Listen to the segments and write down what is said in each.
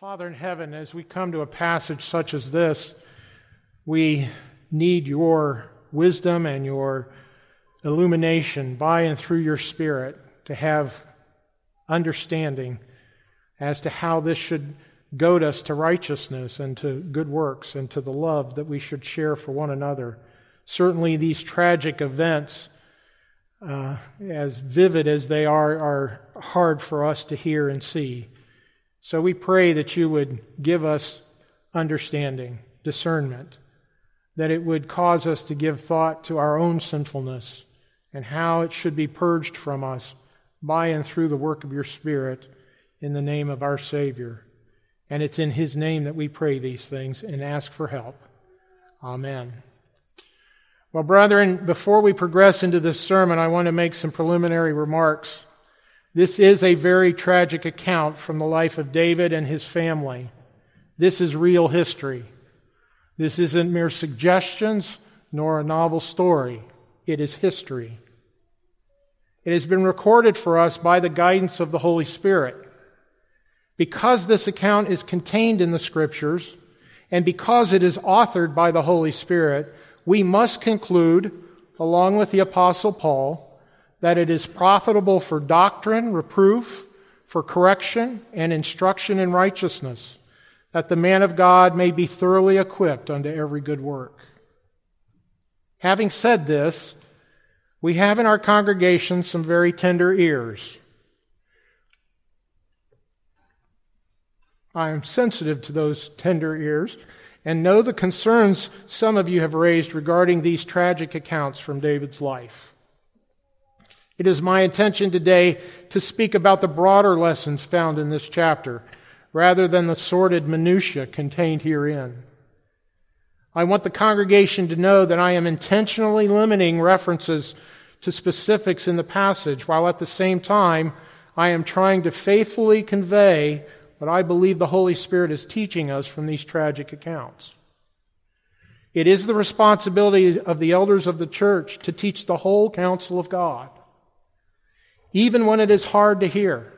Father in heaven, as we come to a passage such as this, we need your wisdom and your illumination by and through your Spirit to have understanding as to how this should goad us to righteousness and to good works and to the love that we should share for one another. Certainly, these tragic events, uh, as vivid as they are, are hard for us to hear and see. So we pray that you would give us understanding, discernment, that it would cause us to give thought to our own sinfulness and how it should be purged from us by and through the work of your Spirit in the name of our Savior. And it's in His name that we pray these things and ask for help. Amen. Well, brethren, before we progress into this sermon, I want to make some preliminary remarks. This is a very tragic account from the life of David and his family. This is real history. This isn't mere suggestions nor a novel story. It is history. It has been recorded for us by the guidance of the Holy Spirit. Because this account is contained in the Scriptures, and because it is authored by the Holy Spirit, we must conclude, along with the Apostle Paul, that it is profitable for doctrine, reproof, for correction, and instruction in righteousness, that the man of God may be thoroughly equipped unto every good work. Having said this, we have in our congregation some very tender ears. I am sensitive to those tender ears and know the concerns some of you have raised regarding these tragic accounts from David's life. It is my intention today to speak about the broader lessons found in this chapter rather than the sordid minutiae contained herein. I want the congregation to know that I am intentionally limiting references to specifics in the passage, while at the same time I am trying to faithfully convey what I believe the Holy Spirit is teaching us from these tragic accounts. It is the responsibility of the elders of the church to teach the whole counsel of God even when it is hard to hear.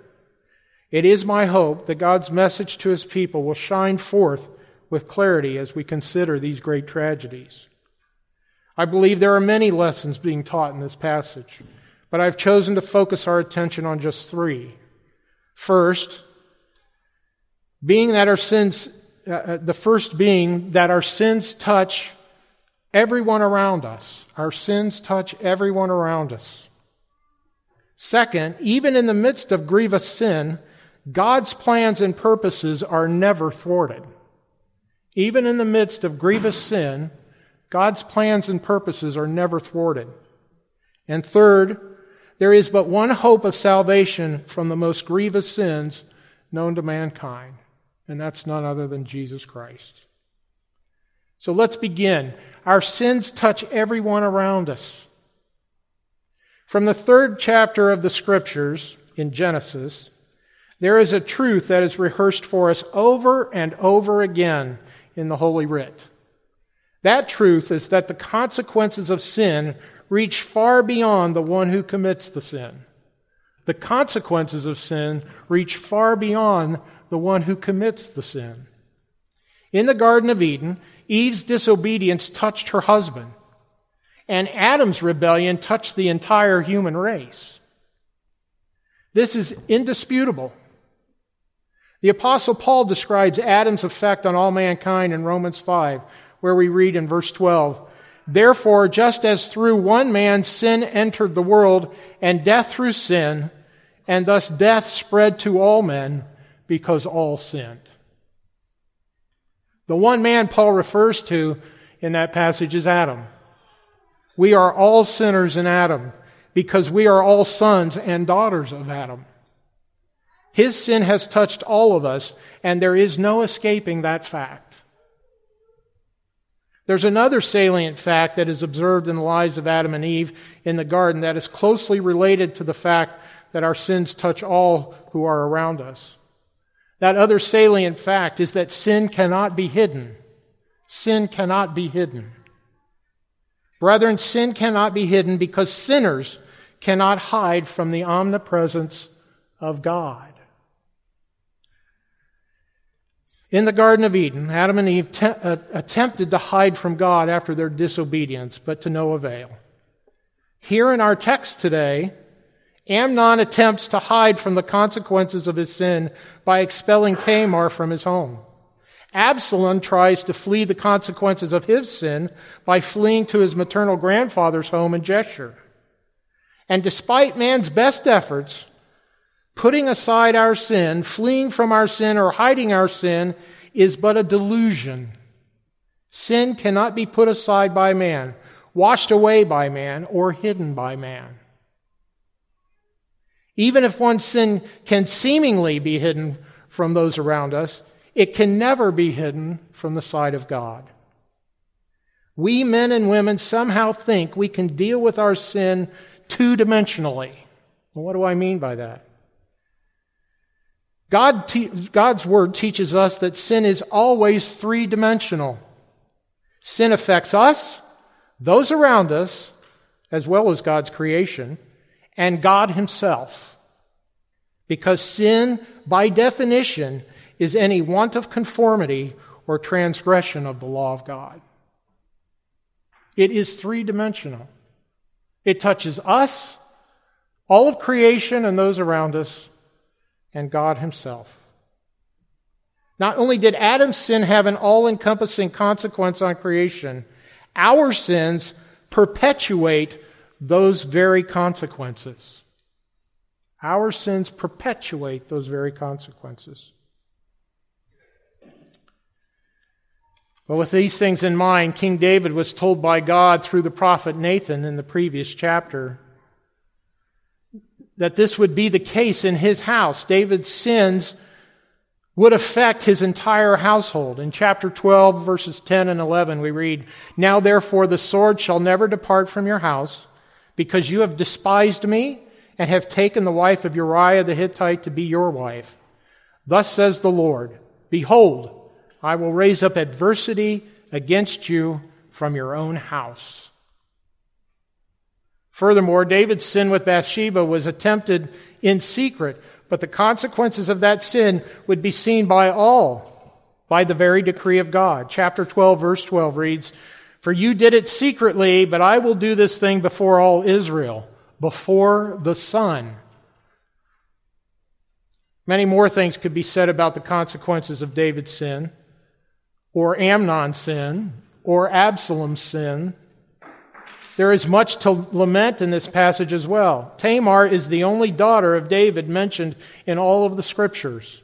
It is my hope that God's message to his people will shine forth with clarity as we consider these great tragedies. I believe there are many lessons being taught in this passage, but I've chosen to focus our attention on just three. First, being that our sins, uh, uh the first being that our sins touch everyone around us. Our sins touch everyone around us. Second, even in the midst of grievous sin, God's plans and purposes are never thwarted. Even in the midst of grievous sin, God's plans and purposes are never thwarted. And third, there is but one hope of salvation from the most grievous sins known to mankind, and that's none other than Jesus Christ. So let's begin. Our sins touch everyone around us. From the third chapter of the scriptures in Genesis, there is a truth that is rehearsed for us over and over again in the Holy Writ. That truth is that the consequences of sin reach far beyond the one who commits the sin. The consequences of sin reach far beyond the one who commits the sin. In the Garden of Eden, Eve's disobedience touched her husband and Adam's rebellion touched the entire human race. This is indisputable. The Apostle Paul describes Adam's effect on all mankind in Romans 5, where we read in verse 12 Therefore, just as through one man sin entered the world, and death through sin, and thus death spread to all men because all sinned. The one man Paul refers to in that passage is Adam. We are all sinners in Adam because we are all sons and daughters of Adam. His sin has touched all of us, and there is no escaping that fact. There's another salient fact that is observed in the lives of Adam and Eve in the garden that is closely related to the fact that our sins touch all who are around us. That other salient fact is that sin cannot be hidden. Sin cannot be hidden. Brethren, sin cannot be hidden because sinners cannot hide from the omnipresence of God. In the Garden of Eden, Adam and Eve te- uh, attempted to hide from God after their disobedience, but to no avail. Here in our text today, Amnon attempts to hide from the consequences of his sin by expelling Tamar from his home. Absalom tries to flee the consequences of his sin by fleeing to his maternal grandfather's home in Geshur. And despite man's best efforts, putting aside our sin, fleeing from our sin, or hiding our sin is but a delusion. Sin cannot be put aside by man, washed away by man, or hidden by man. Even if one's sin can seemingly be hidden from those around us, it can never be hidden from the sight of God. We men and women somehow think we can deal with our sin two dimensionally. Well, what do I mean by that? God te- God's word teaches us that sin is always three dimensional. Sin affects us, those around us, as well as God's creation, and God Himself. Because sin, by definition, is any want of conformity or transgression of the law of God. It is three dimensional. It touches us, all of creation and those around us, and God Himself. Not only did Adam's sin have an all encompassing consequence on creation, our sins perpetuate those very consequences. Our sins perpetuate those very consequences. But with these things in mind, King David was told by God through the prophet Nathan in the previous chapter that this would be the case in his house. David's sins would affect his entire household. In chapter 12, verses 10 and 11, we read, Now therefore the sword shall never depart from your house, because you have despised me and have taken the wife of Uriah the Hittite to be your wife. Thus says the Lord, Behold, I will raise up adversity against you from your own house. Furthermore, David's sin with Bathsheba was attempted in secret, but the consequences of that sin would be seen by all by the very decree of God. Chapter 12, verse 12 reads, For you did it secretly, but I will do this thing before all Israel, before the sun. Many more things could be said about the consequences of David's sin or Amnon's sin or Absalom's sin. There is much to lament in this passage as well. Tamar is the only daughter of David mentioned in all of the scriptures,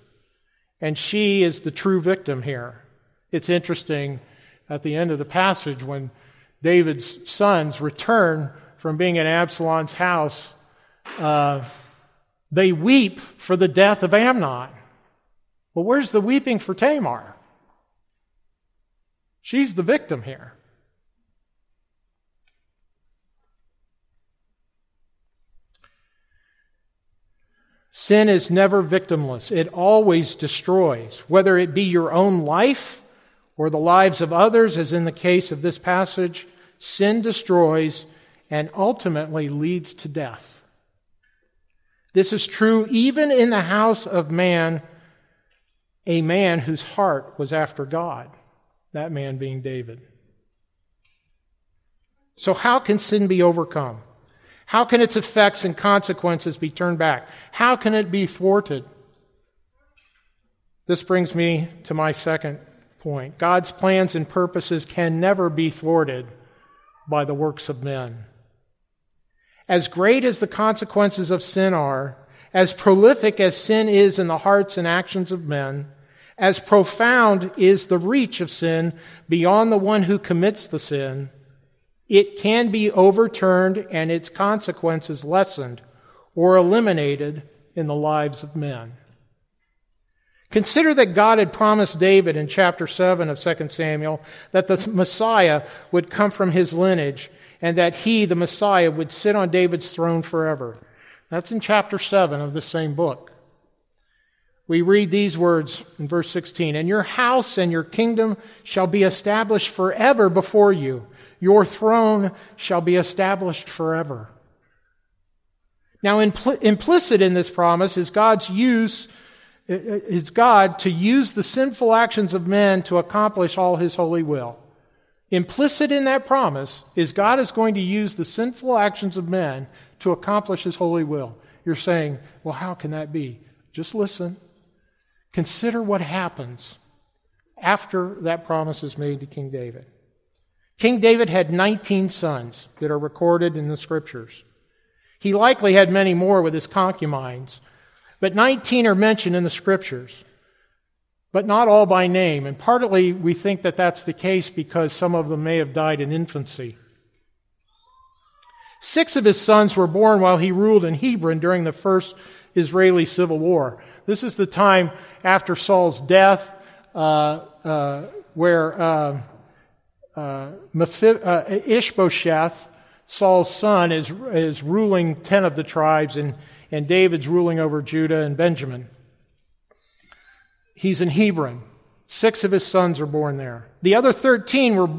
and she is the true victim here. It's interesting at the end of the passage when David's sons return from being in Absalom's house, uh, they weep for the death of Amnon. Well, where's the weeping for Tamar? She's the victim here. Sin is never victimless. It always destroys, whether it be your own life or the lives of others, as in the case of this passage. Sin destroys and ultimately leads to death. This is true even in the house of man, a man whose heart was after God that man being David. So, how can sin be overcome? How can its effects and consequences be turned back? How can it be thwarted? This brings me to my second point. God's plans and purposes can never be thwarted by the works of men. As great as the consequences of sin are, as prolific as sin is in the hearts and actions of men, as profound is the reach of sin beyond the one who commits the sin, it can be overturned and its consequences lessened or eliminated in the lives of men. Consider that God had promised David in chapter 7 of 2 Samuel that the Messiah would come from his lineage and that he, the Messiah, would sit on David's throne forever. That's in chapter 7 of the same book we read these words in verse 16 And your house and your kingdom shall be established forever before you, your throne shall be established forever. Now, impl- implicit in this promise is God's use is God to use the sinful actions of men to accomplish all his holy will. Implicit in that promise is God is going to use the sinful actions of men to accomplish his holy will. You're saying, well, how can that be? Just listen. Consider what happens after that promise is made to King David. King David had 19 sons that are recorded in the scriptures. He likely had many more with his concubines, but 19 are mentioned in the scriptures, but not all by name. And partly we think that that's the case because some of them may have died in infancy. Six of his sons were born while he ruled in Hebron during the first Israeli civil war. This is the time after Saul's death, uh, uh, where uh, uh, uh Ishbosheth, Saul's son, is, is ruling 10 of the tribes, and and David's ruling over Judah and Benjamin. He's in Hebron. Six of his sons are born there. The other 13 were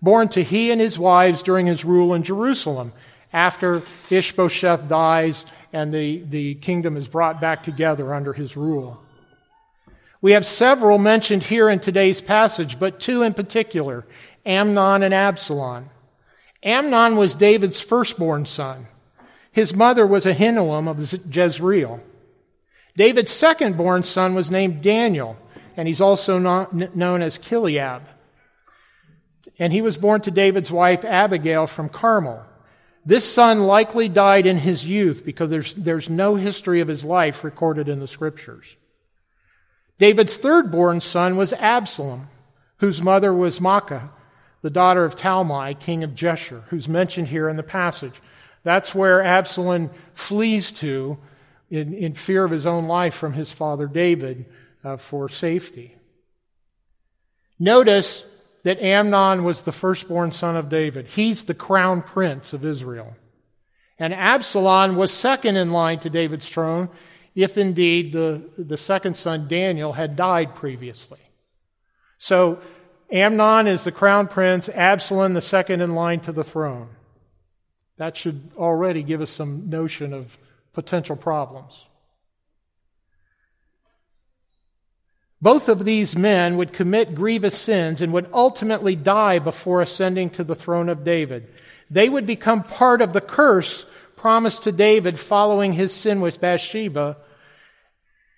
born to he and his wives during his rule in Jerusalem after Ishbosheth dies and the, the kingdom is brought back together under his rule. We have several mentioned here in today's passage, but two in particular Amnon and Absalom. Amnon was David's firstborn son. His mother was Ahinoam of Jezreel. David's second born son was named Daniel, and he's also known as Chileab. And he was born to David's wife Abigail from Carmel. This son likely died in his youth because there's, there's no history of his life recorded in the scriptures. David's third born son was Absalom, whose mother was Maacah, the daughter of Talmai, king of Geshur, who's mentioned here in the passage. That's where Absalom flees to in, in fear of his own life from his father David uh, for safety. Notice that Amnon was the firstborn son of David. He's the crown prince of Israel. And Absalom was second in line to David's throne, if indeed the, the second son, Daniel, had died previously. So Amnon is the crown prince, Absalom the second in line to the throne. That should already give us some notion of potential problems. Both of these men would commit grievous sins and would ultimately die before ascending to the throne of David. They would become part of the curse promised to David following his sin with Bathsheba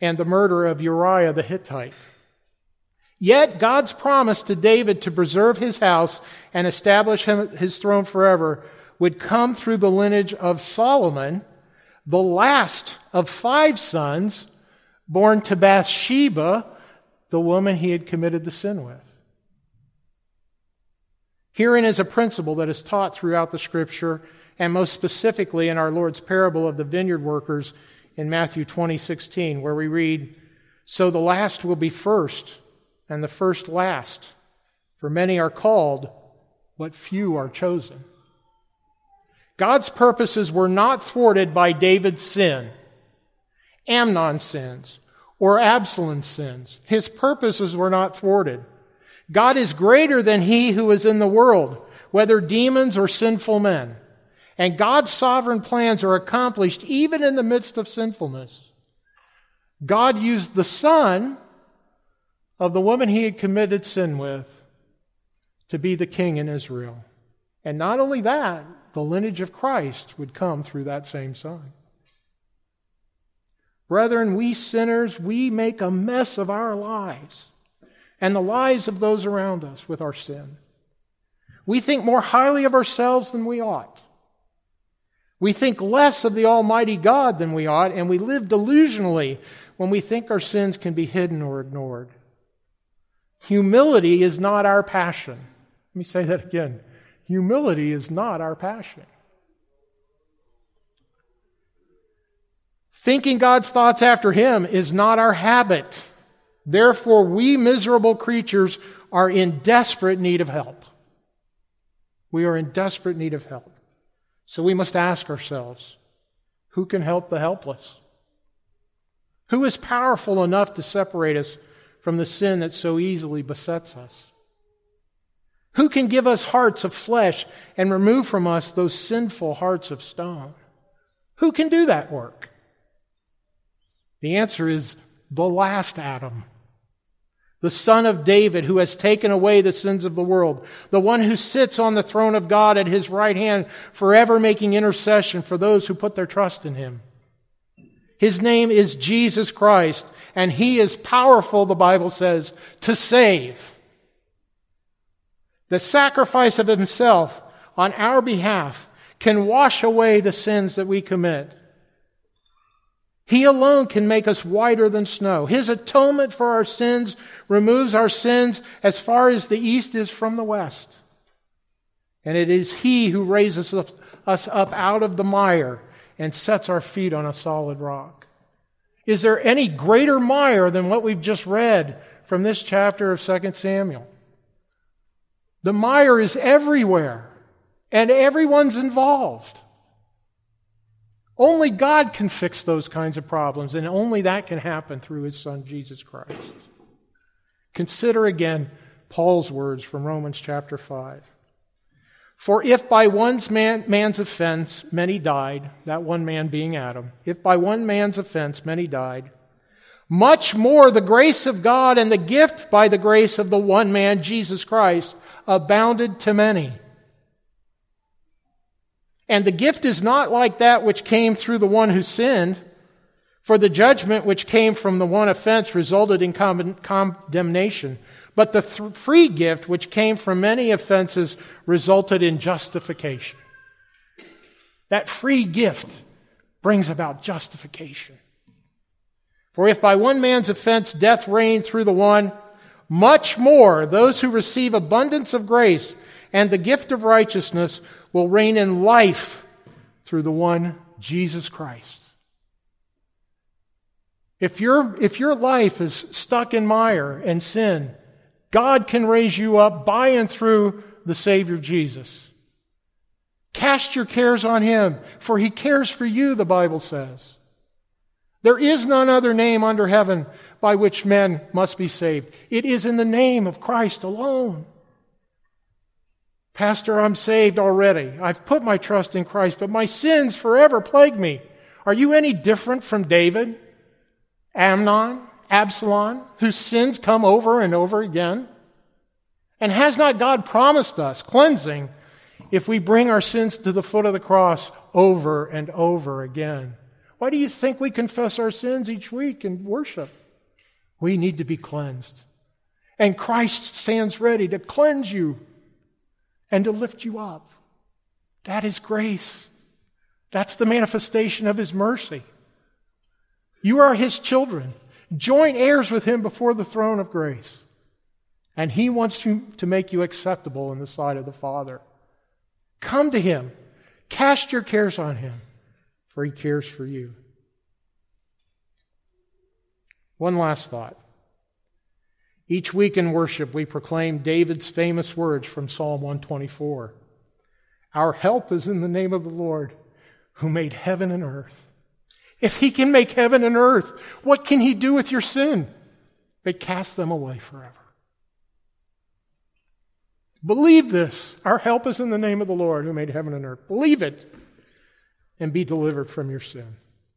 and the murder of Uriah the Hittite. Yet God's promise to David to preserve his house and establish his throne forever would come through the lineage of Solomon, the last of five sons born to Bathsheba, the woman he had committed the sin with. Herein is a principle that is taught throughout the scripture, and most specifically in our Lord's parable of the vineyard workers in Matthew 20, 16, where we read, So the last will be first, and the first last. For many are called, but few are chosen. God's purposes were not thwarted by David's sin, Amnon's sins, or Absalom's sins. His purposes were not thwarted. God is greater than he who is in the world, whether demons or sinful men. And God's sovereign plans are accomplished even in the midst of sinfulness. God used the son of the woman he had committed sin with to be the king in Israel. And not only that, the lineage of Christ would come through that same Son. Brethren, we sinners, we make a mess of our lives and the lives of those around us with our sin. We think more highly of ourselves than we ought. We think less of the Almighty God than we ought, and we live delusionally when we think our sins can be hidden or ignored. Humility is not our passion. Let me say that again. Humility is not our passion. Thinking God's thoughts after Him is not our habit. Therefore, we miserable creatures are in desperate need of help. We are in desperate need of help. So we must ask ourselves who can help the helpless? Who is powerful enough to separate us from the sin that so easily besets us? Who can give us hearts of flesh and remove from us those sinful hearts of stone? Who can do that work? The answer is the last Adam, the son of David who has taken away the sins of the world, the one who sits on the throne of God at his right hand, forever making intercession for those who put their trust in him. His name is Jesus Christ, and he is powerful, the Bible says, to save. The sacrifice of himself on our behalf can wash away the sins that we commit. He alone can make us whiter than snow. His atonement for our sins removes our sins as far as the east is from the west. And it is He who raises us up out of the mire and sets our feet on a solid rock. Is there any greater mire than what we've just read from this chapter of 2 Samuel? The mire is everywhere, and everyone's involved. Only God can fix those kinds of problems, and only that can happen through his son, Jesus Christ. Consider again Paul's words from Romans chapter 5. For if by one man, man's offense many died, that one man being Adam, if by one man's offense many died, much more the grace of God and the gift by the grace of the one man, Jesus Christ, abounded to many. And the gift is not like that which came through the one who sinned. For the judgment which came from the one offense resulted in condemnation, but the th- free gift which came from many offenses resulted in justification. That free gift brings about justification. For if by one man's offense death reigned through the one, much more those who receive abundance of grace and the gift of righteousness will reign in life through the one, Jesus Christ. If, your if your life is stuck in mire and sin, God can raise you up by and through the Savior Jesus. Cast your cares on Him, for He cares for you, the Bible says. There is none other name under heaven by which men must be saved. It is in the name of Christ alone. Pastor, I'm saved already. I've put my trust in Christ, but my sins forever plague me. Are you any different from David, Amnon, Absalom, whose sins come over and over again? And has not God promised us cleansing if we bring our sins to the foot of the cross over and over again? Why do you think we confess our sins each week in worship? We need to be cleansed. And Christ stands ready to cleanse you and to lift you up. That is grace. That's the manifestation of His mercy. You are His children, joint heirs with Him before the throne of grace. And He wants to, to make you acceptable in the sight of the Father. Come to Him. Cast your cares on Him, for He cares for you. One last thought. Each week in worship, we proclaim David's famous words from Psalm 124 Our help is in the name of the Lord who made heaven and earth. If he can make heaven and earth, what can he do with your sin? But cast them away forever. Believe this. Our help is in the name of the Lord who made heaven and earth. Believe it and be delivered from your sin.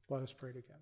Let us pray together.